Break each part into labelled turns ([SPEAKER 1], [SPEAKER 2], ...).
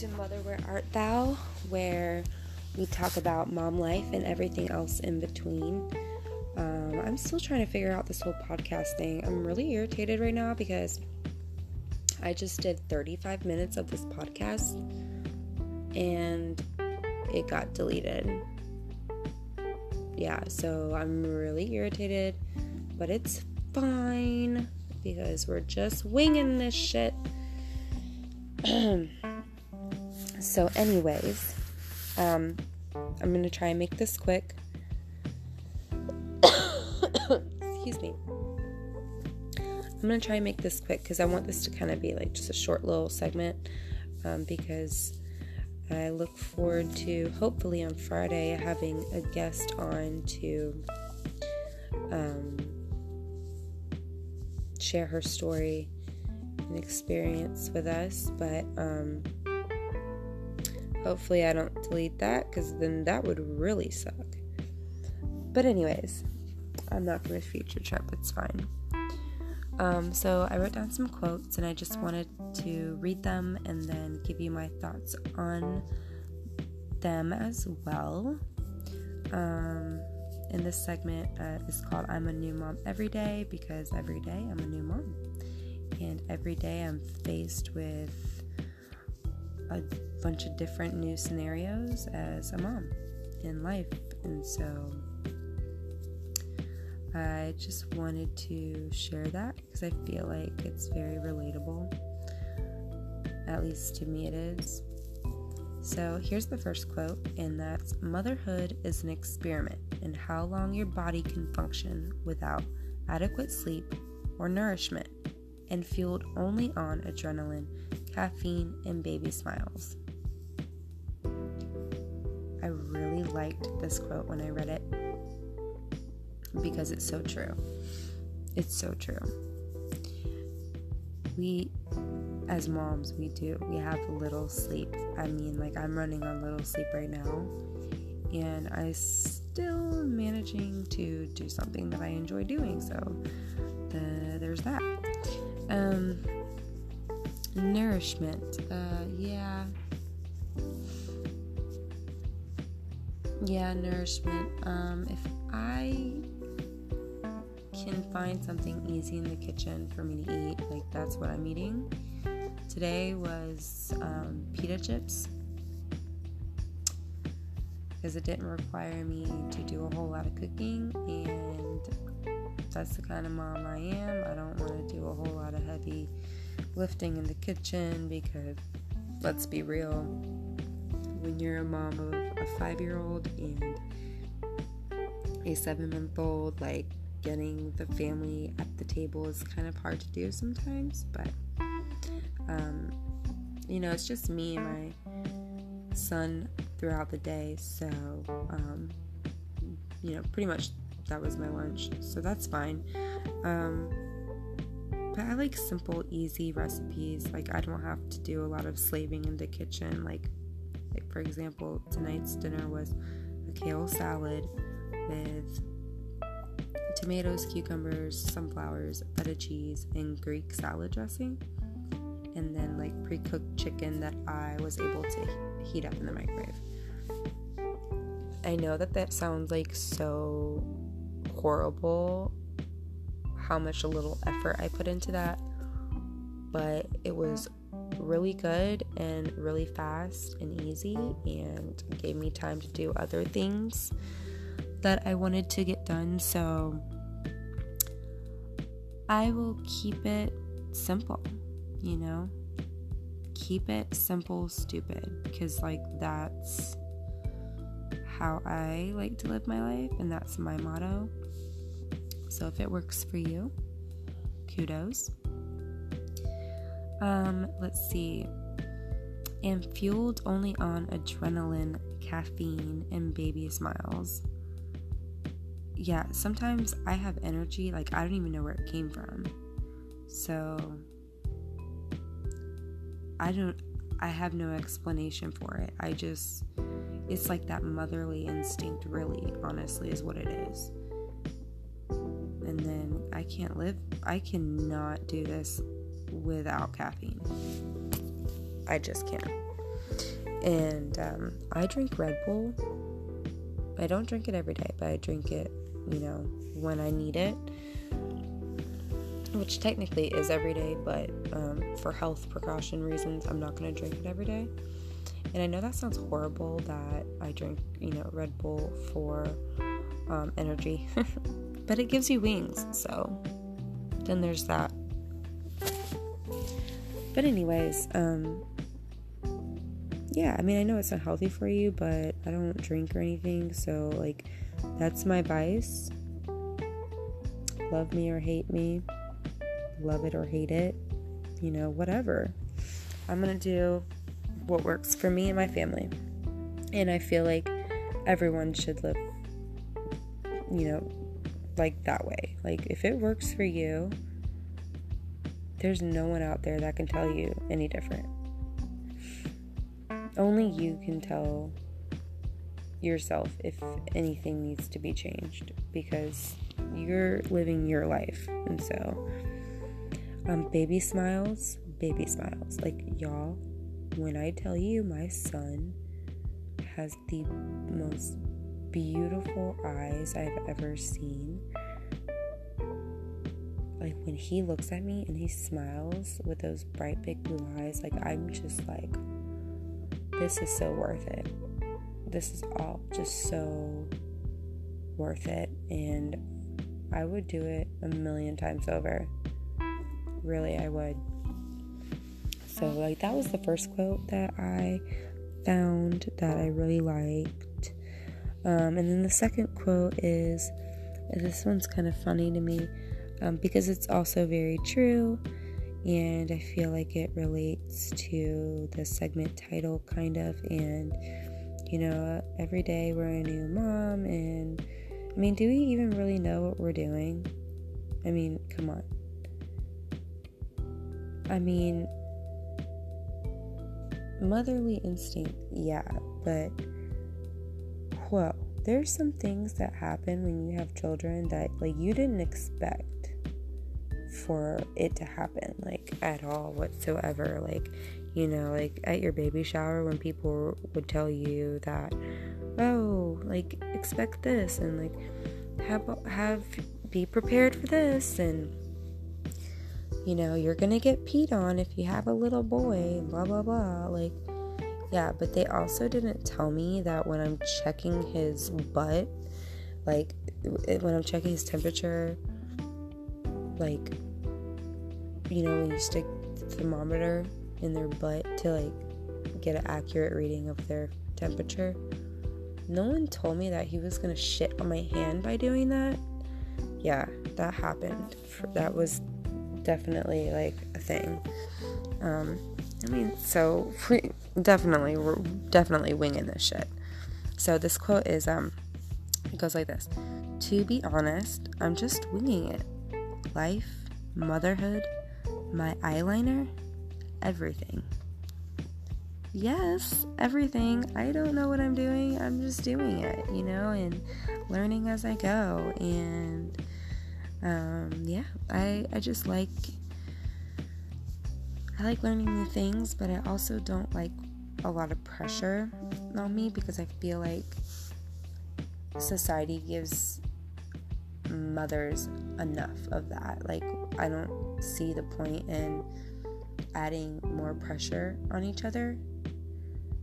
[SPEAKER 1] to Mother Where Art Thou, where we talk about mom life and everything else in between. Um, I'm still trying to figure out this whole podcast thing. I'm really irritated right now because I just did 35 minutes of this podcast and it got deleted. Yeah, so I'm really irritated, but it's fine because we're just winging this shit. so, anyways, um, I'm gonna try and make this quick. Excuse me. I'm gonna try and make this quick because I want this to kind of be like just a short little segment um, because I look forward to hopefully on Friday having a guest on to um, share her story and experience with us. But um, hopefully, I don't delete that because then that would really suck. But, anyways, I'm not going to future trip, it's fine. Um, so I wrote down some quotes and I just wanted to read them and then give you my thoughts on them as well. Um, in this segment uh, is called I'm a New Mom Every Day because every day I'm a new mom. And every day I'm faced with a bunch of different new scenarios as a mom in life. And so I just wanted to share that because I feel like it's very relatable. At least to me, it is. So here's the first quote, and that's Motherhood is an experiment in how long your body can function without adequate sleep or nourishment, and fueled only on adrenaline, caffeine, and baby smiles. I really liked this quote when I read it because it's so true. It's so true. We, as moms, we do, we have little sleep. I mean, like, I'm running on little sleep right now, and I'm still managing to do something that I enjoy doing. So, the, there's that. Um, nourishment. Uh, yeah. Yeah, nourishment. Um, if I can find something easy in the kitchen for me to eat, like that's what I'm eating. Today was um, pita chips because it didn't require me to do a whole lot of cooking, and that's the kind of mom I am. I don't want to do a whole lot of heavy lifting in the kitchen because let's be real, when you're a mom of a five year old and a seven month old, like getting the family at the table is kind of hard to do sometimes, but um, you know, it's just me and my son throughout the day, so um, you know, pretty much that was my lunch, so that's fine. Um, but I like simple, easy recipes. Like I don't have to do a lot of slaving in the kitchen. Like, like for example, tonight's dinner was a kale salad with tomatoes, cucumbers, sunflowers, feta cheese, and Greek salad dressing. And then like pre-cooked chicken that I was able to heat up in the microwave. I know that that sounds like so horrible how much a little effort I put into that, but it was really good and really fast and easy and gave me time to do other things that I wanted to get done. So I will keep it simple, you know? Keep it simple, stupid, because, like, that's how I like to live my life, and that's my motto. So if it works for you, kudos. Um, let's see. And fueled only on adrenaline, caffeine, and baby smiles yeah, sometimes I have energy, like I don't even know where it came from. So I don't I have no explanation for it. I just it's like that motherly instinct really, honestly, is what it is. Can't live I cannot do this without caffeine. I just can't. And um, I drink Red Bull. I don't drink it every day, but I drink it, you know, when I need it. Which technically is every day, but um, for health precaution reasons, I'm not going to drink it every day. And I know that sounds horrible that I drink, you know, Red Bull for um, energy, but it gives you wings. So then there's that. But, anyways, um, yeah, I mean, I know it's not healthy for you, but I don't drink or anything. So, like, that's my vice. Love me or hate me, love it or hate it, you know, whatever. I'm gonna do what works for me and my family. And I feel like everyone should live, you know, like that way. Like, if it works for you, there's no one out there that can tell you any different. Only you can tell yourself if anything needs to be changed because you're living your life. And so, um, baby smiles, baby smiles. Like, y'all, when I tell you my son has the most beautiful eyes I've ever seen, like when he looks at me and he smiles with those bright big blue eyes, like I'm just like, this is so worth it. This is all just so worth it. And I would do it a million times over. Really, I would. So, like, that was the first quote that I found that I really liked. Um, and then the second quote is this one's kind of funny to me um, because it's also very true and I feel like it relates to the segment title kind of and you know every day we're a new mom and I mean do we even really know what we're doing? I mean come on. I mean motherly instinct yeah but whoa there's some things that happen when you have children that like you didn't expect for it to happen, like at all whatsoever. Like, you know, like at your baby shower when people would tell you that, oh, like expect this and like have have be prepared for this and you know, you're gonna get peed on if you have a little boy, blah blah blah. Like, yeah, but they also didn't tell me that when I'm checking his butt, like when I'm checking his temperature, like you know when you stick the thermometer in their butt to like get an accurate reading of their temperature no one told me that he was gonna shit on my hand by doing that. Yeah that happened. That was definitely like a thing. Um i mean so definitely we're definitely winging this shit so this quote is um it goes like this to be honest i'm just winging it life, motherhood, my eyeliner, everything. Yes, everything. I don't know what I'm doing. I'm just doing it, you know, and learning as I go. And um, yeah, I I just like I like learning new things, but I also don't like a lot of pressure on me because I feel like society gives mothers enough of that. Like, I don't see the point in adding more pressure on each other.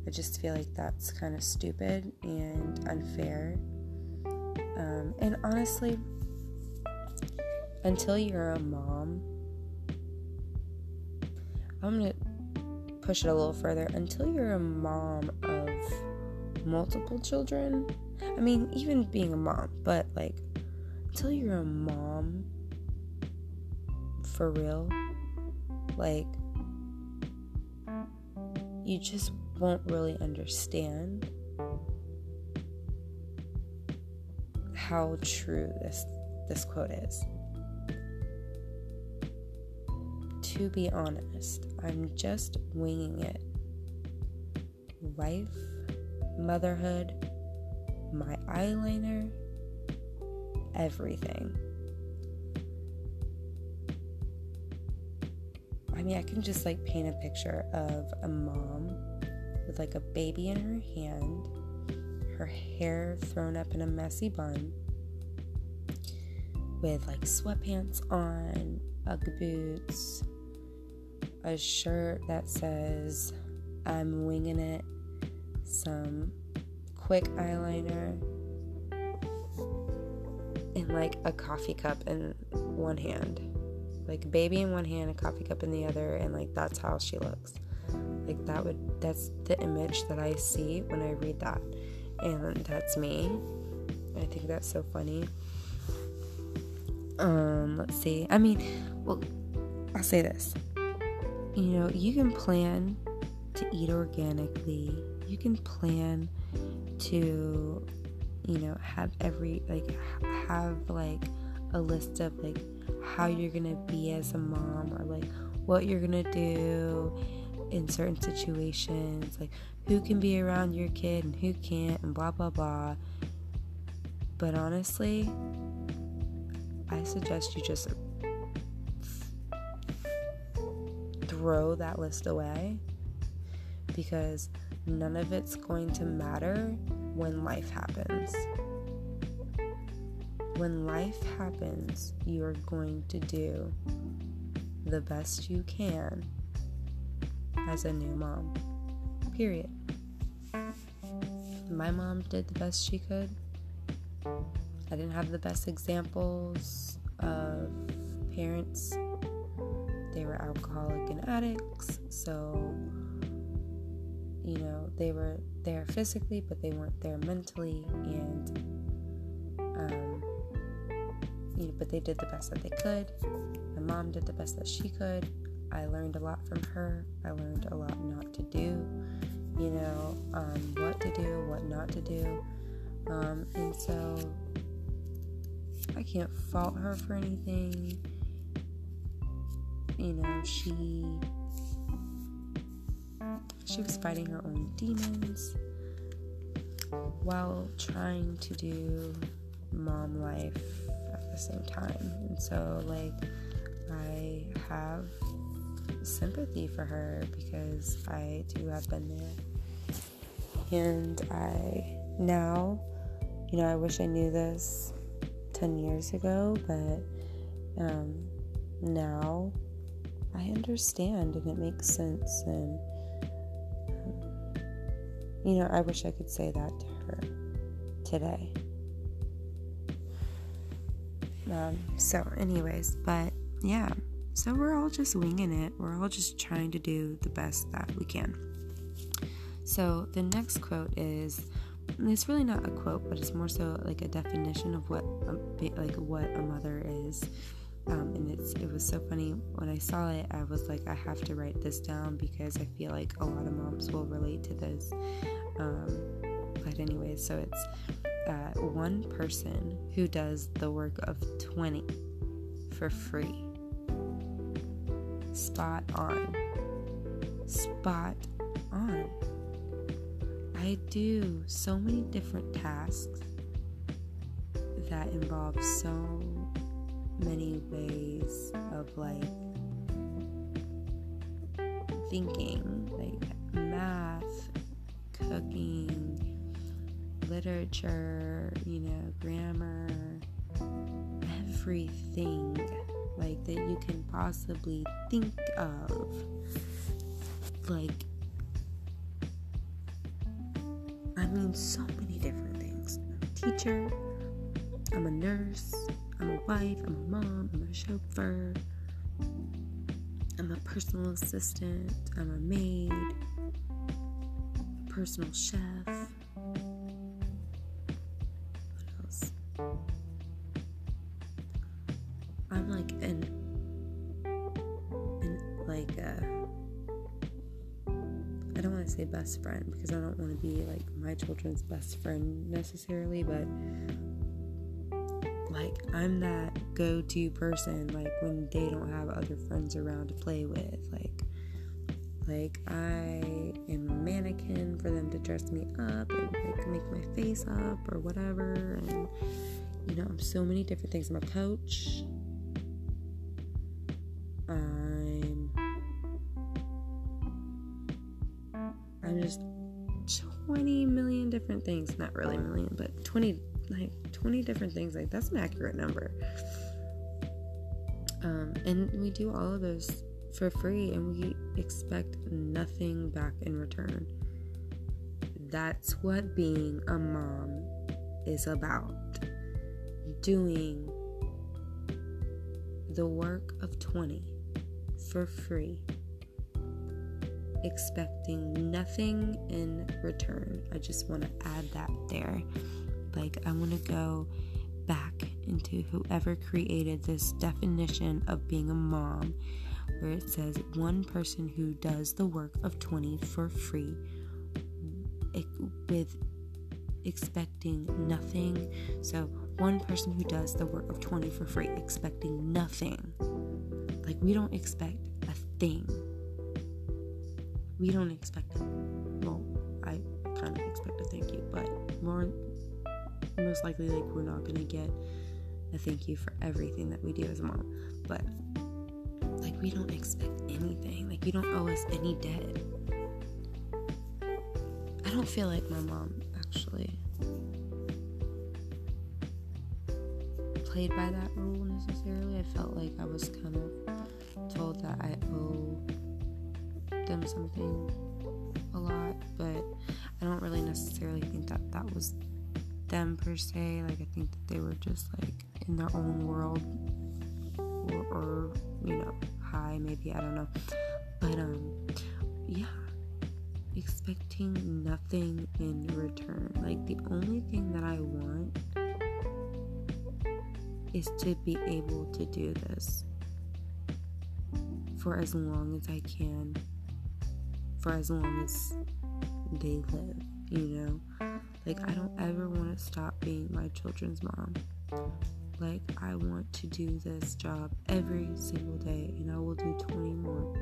[SPEAKER 1] I just feel like that's kind of stupid and unfair. Um, and honestly, until you're a mom, I'm gonna push it a little further. Until you're a mom of multiple children, I mean, even being a mom, but like until you're a mom for real, like, you just won't really understand how true this this quote is. To be honest, I'm just winging it. Wife, motherhood, my eyeliner, everything. I mean, I can just like paint a picture of a mom with with like a baby in her hand, her hair thrown up in a messy bun, with like sweatpants on, Ugg boots, a shirt that says, I'm winging it, some quick eyeliner, and like a coffee cup in one hand. Like baby in one hand, a coffee cup in the other, and like that's how she looks. Like that would that's the image that I see when I read that. And that's me. I think that's so funny. Um, let's see. I mean, well, I'll say this. You know, you can plan to eat organically. You can plan to, you know, have every like have like a list of like how you're gonna be as a mom or like what you're gonna do in certain situations, like who can be around your kid and who can't, and blah blah blah. But honestly, I suggest you just throw that list away because none of it's going to matter when life happens. When life happens, you are going to do the best you can as a new mom. Period. My mom did the best she could. I didn't have the best examples of parents. Alcoholic and addicts, so you know, they were there physically, but they weren't there mentally, and um, you know, but they did the best that they could. My mom did the best that she could. I learned a lot from her. I learned a lot not to do, you know, um, what to do, what not to do. Um, and so I can't fault her for anything. You know, she she was fighting her own demons while trying to do mom life at the same time. And so like I have sympathy for her because I too have been there. And I now, you know, I wish I knew this 10 years ago, but um, now I understand and it makes sense. And, you know, I wish I could say that to her today. Um, so, anyways, but yeah, so we're all just winging it. We're all just trying to do the best that we can. So the next quote is it's really not a quote, but it's more so like a definition of what a, like what a mother is. Um, and it's it was so funny when I saw it. I was like, I have to write this down because I feel like a lot of moms will relate to this. Um, but anyway, so it's uh, one person who does the work of twenty for free spot on. Spot on. I do so many different tasks that involve so many ways of like thinking, like math, cooking, literature, you know, grammar, everything like that you can possibly think of. Like, I mean, so many different things. I'm a teacher, I'm a nurse, I'm a wife, I'm a mom, I'm a chauffeur, I'm a personal assistant, I'm a maid, a personal chef. What else? I'm like an, an like a I don't want to say best friend because I don't want to be like my children's best friend necessarily, but like I'm that go to person like when they don't have other friends around to play with. Like like I am a mannequin for them to dress me up and like make my face up or whatever and you know, I'm so many different things. I'm a coach. Different things. Not really a million, but 20 like 20 different things. Like that's an accurate number. Um, and we do all of those for free and we expect nothing back in return. That's what being a mom is about. Doing the work of 20 for free, expecting nothing in return. I just want to add that there. Like, I want to go back into whoever created this definition of being a mom, where it says one person who does the work of 20 for free with expecting nothing. So, one person who does the work of 20 for free, expecting nothing. Like, we don't expect a thing. We don't expect it. Well, I kind of expect a thank you, but more, most likely, like, we're not gonna get a thank you for everything that we do as a mom. But, like, we don't expect anything. Like, you don't owe us any debt. I don't feel like my mom actually played by that rule necessarily. I felt like I was kind of told that I owe them something a lot, but I don't really necessarily think that that was them per se. Like, I think that they were just like in their own world or, or you know, high maybe, I don't know. But, um, yeah expecting nothing in return. Like, the only thing that I want is to be able to do this for as long as I can, for as long as they live, you know? Like, I don't ever want to stop being my children's mom. Like, I want to do this job every single day, and I will do 20 more.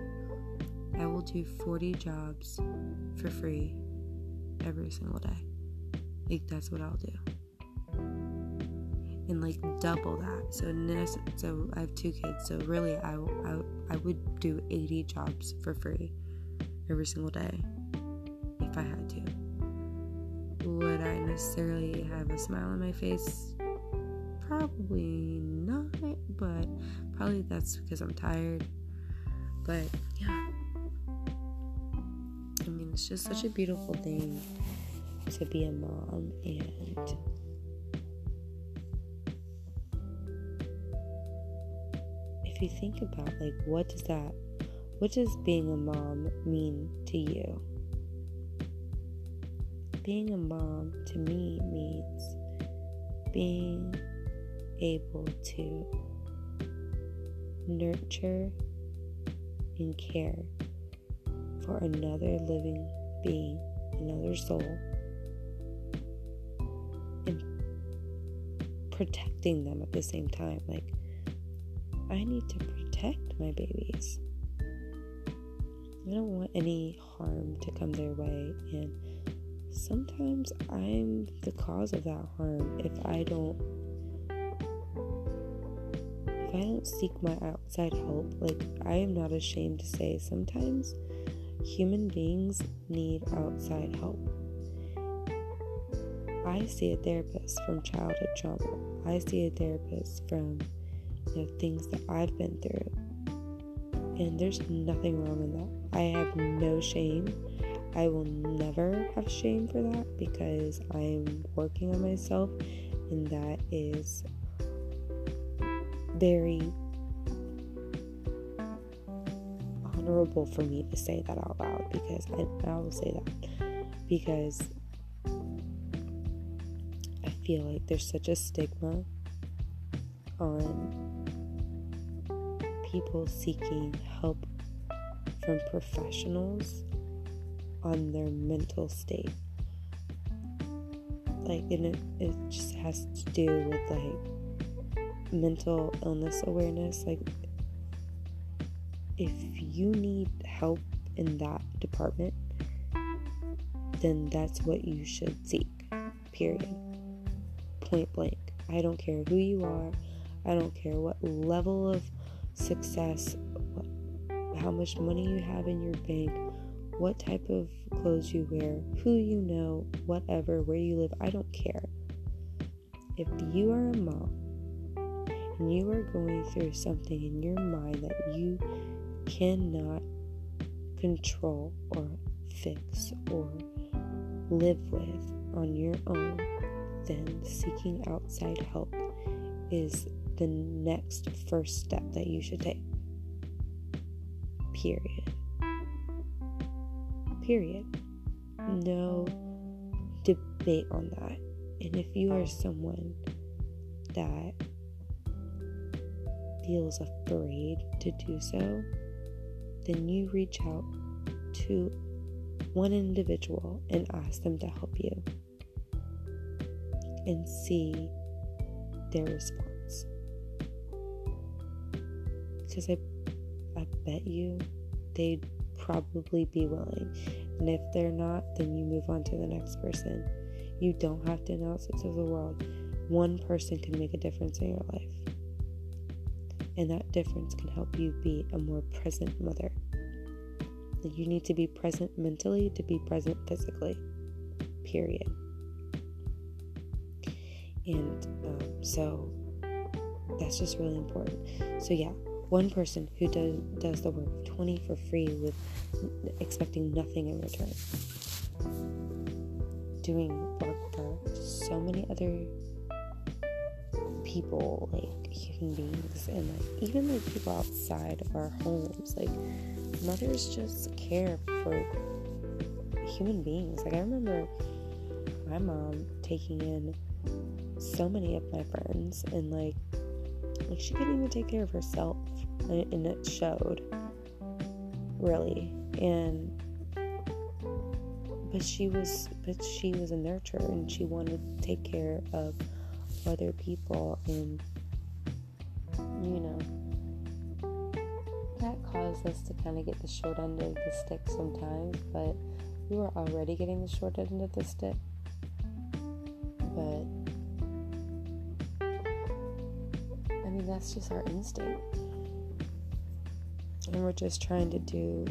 [SPEAKER 1] I will do 40 jobs for free every single day. Like that's what I'll do. And like double that. So so I have two kids. So really, I, I I would do 80 jobs for free every single day if I had to. Would I necessarily have a smile on my face? Probably not, but probably that's because I'm tired. But yeah, I mean, it's just such a beautiful thing to be a mom and if you think about like what does that what does being a mom mean to you being a mom to me means being able to nurture and care for another living being, another soul, and protecting them at the same time. Like, I need to protect my babies. I don't want any harm to come their way, and sometimes I'm the cause of that harm if I don't if I don't seek my outside help. Like I am not ashamed to say sometimes human beings need outside help. I see a therapist from childhood trauma. I see a therapist from you know, things that I've been through. And there's nothing wrong in that. I have no shame. I will never have shame for that because I'm working on myself, and that is very honorable for me to say that out loud because I, I will say that because I feel like there's such a stigma on people seeking help from professionals on their mental state. Like, and it, it just has to do with like mental illness awareness. Like, if you need help in that department, then that's what you should seek. Period. Point blank. I don't care who you are. I don't care what level of success, how much money you have in your bank, what type of clothes you wear, who you know, whatever, where you live, I don't care. If you are a mom and you are going through something in your mind that you cannot control or fix or live with on your own, then seeking outside help is the next first step that you should take. Period. Period. No debate on that. And if you are someone that feels afraid to do so, then you reach out to one individual and ask them to help you and see their response. Because I, I bet you they'd probably be willing. And if they're not, then you move on to the next person. You don't have to announce it to the world. One person can make a difference in your life. And that difference can help you be a more present mother. You need to be present mentally to be present physically. Period. And um, so that's just really important. So, yeah, one person who does, does the work of 20 for free with expecting nothing in return. Doing work for so many other people, like human beings, and like even like people outside of our homes. Like mothers just care for human beings. Like I remember my mom taking in so many of my friends and like like she couldn't even take care of herself and it showed really. And but she was but she was a nurturer and she wanted to take care of other people and you know. That caused us to kind of get the short end of the stick sometimes but we were already getting the short end of the stick. But I mean that's just our instinct and we're just trying to do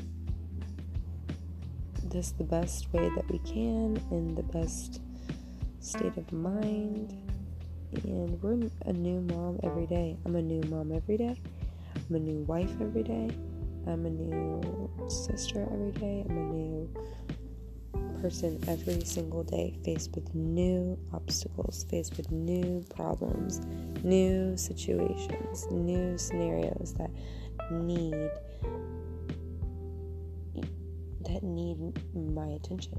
[SPEAKER 1] this the best way that we can in the best state of mind and we're a new mom every day. I'm a new mom every day. I'm a new wife every day. I'm a new sister every day. I'm a new person every single day, faced with new obstacles, faced with new problems, new situations, new scenarios that need that need my attention.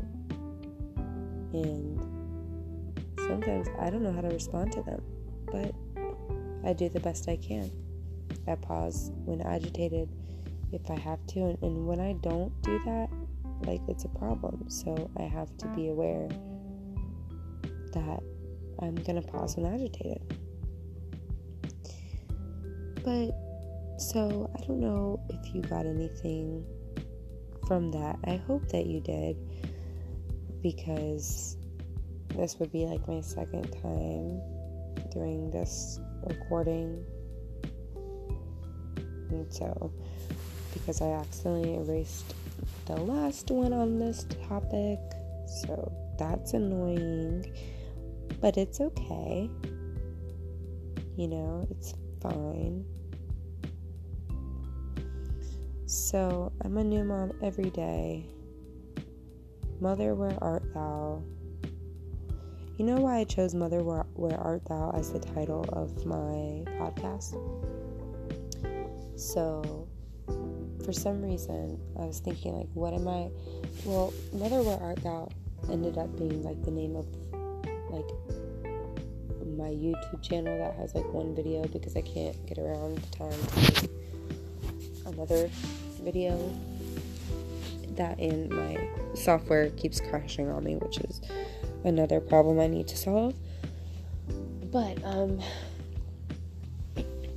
[SPEAKER 1] And sometimes I don't know how to respond to them, but I do the best I can. I pause when agitated if I have to, and, and when I don't do that, like it's a problem. So I have to be aware that I'm gonna pause when agitated. But so I don't know if you got anything from that. I hope that you did because this would be like my second time doing this recording. And so, because I accidentally erased the last one on this topic, so that's annoying, but it's okay. You know, it's fine. So, I'm a new mom every day. Mother, where art thou? You know why I chose Mother, Where, Where Art Thou as the title of my podcast? So, for some reason, I was thinking, like, what am I? Well, Mother, Where Art Thou ended up being like the name of like my YouTube channel that has like one video because I can't get around the time to make another video. That and my software keeps crashing on me, which is another problem I need to solve. But um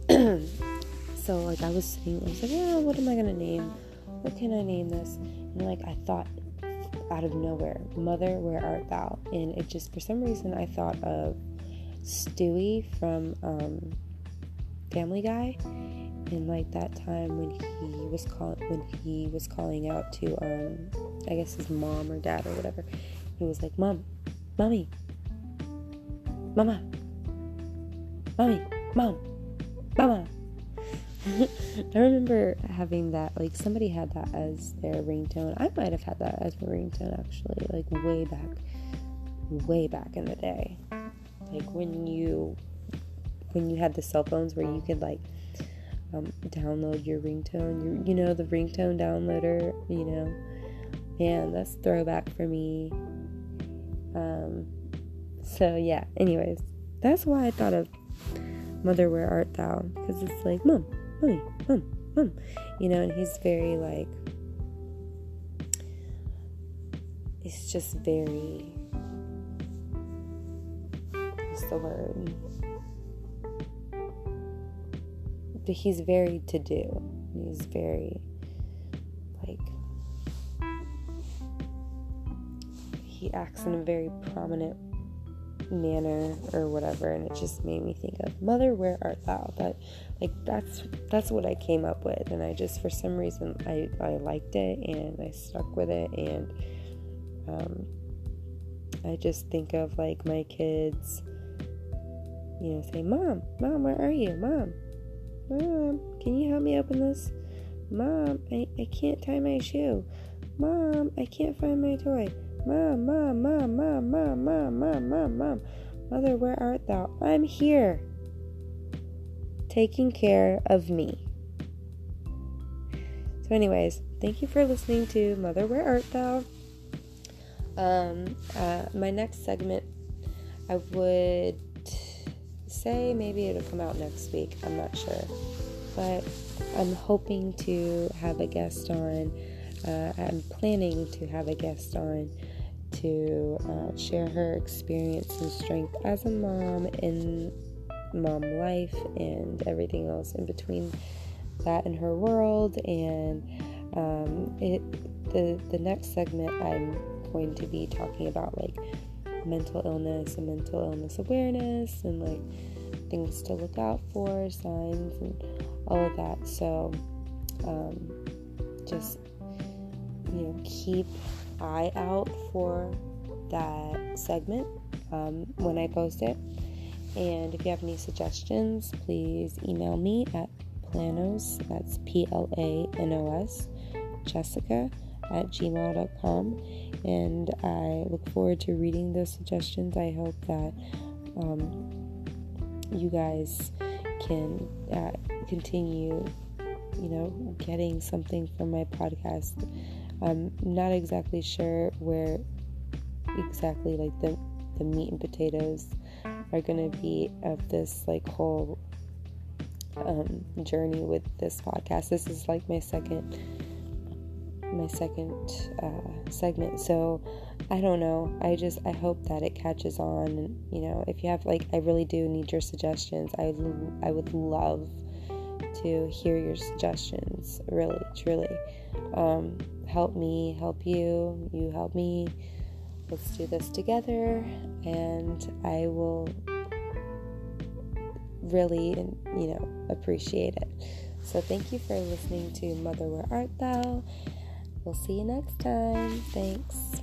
[SPEAKER 1] so like I was sitting I was like, yeah, what am I gonna name? What can I name this? And like I thought out of nowhere, Mother, where art thou? And it just for some reason I thought of Stewie from um, Family Guy in like that time when he was call when he was calling out to um I guess his mom or dad or whatever, he was like, Mom, mommy, mama, mommy, mom, mama. I remember having that, like somebody had that as their ringtone. I might have had that as a ringtone actually, like way back, way back in the day. Like when you, when you had the cell phones where you could like um, download your ringtone, your, you know, the ringtone downloader, you know. Man, that's throwback for me. Um, so yeah, anyways, that's why I thought of Mother, Where Art Thou? Because it's like, Mom, Mommy, Mom, Mom. You know, and he's very like, it's just very, what's the word? But he's very to do. He's very, like, he acts in a very prominent manner or whatever and it just made me think of mother where art thou but like that's that's what i came up with and i just for some reason i i liked it and i stuck with it and um i just think of like my kids you know say mom mom where are you mom mom can you help me open this mom i, I can't tie my shoe mom i can't find my toy Mom, mom, mom, mom, mom, mom, mom, mom, mom. Mother, where art thou? I'm here. Taking care of me. So, anyways, thank you for listening to Mother, Where Art Thou? Um, uh, my next segment, I would say maybe it'll come out next week. I'm not sure. But I'm hoping to have a guest on. Uh, I'm planning to have a guest on to uh, share her experience and strength as a mom in mom life and everything else in between that and her world. And um, it the the next segment I'm going to be talking about like mental illness and mental illness awareness and like things to look out for, signs and all of that. So um, just you know keep eye out for that segment um, when I post it. And if you have any suggestions, please email me at planos, that's P L A N O S, Jessica at gmail.com. And I look forward to reading those suggestions. I hope that um, you guys can uh, continue, you know, getting something from my podcast I'm not exactly sure where exactly like the the meat and potatoes are gonna be of this like whole um, journey with this podcast. This is like my second my second uh, segment, so I don't know. I just I hope that it catches on. And you know, if you have like, I really do need your suggestions. I I would love to hear your suggestions. Really, truly. Um, help me help you, you help me. Let's do this together, and I will really, you know, appreciate it. So, thank you for listening to Mother Where Art Thou. We'll see you next time. Thanks.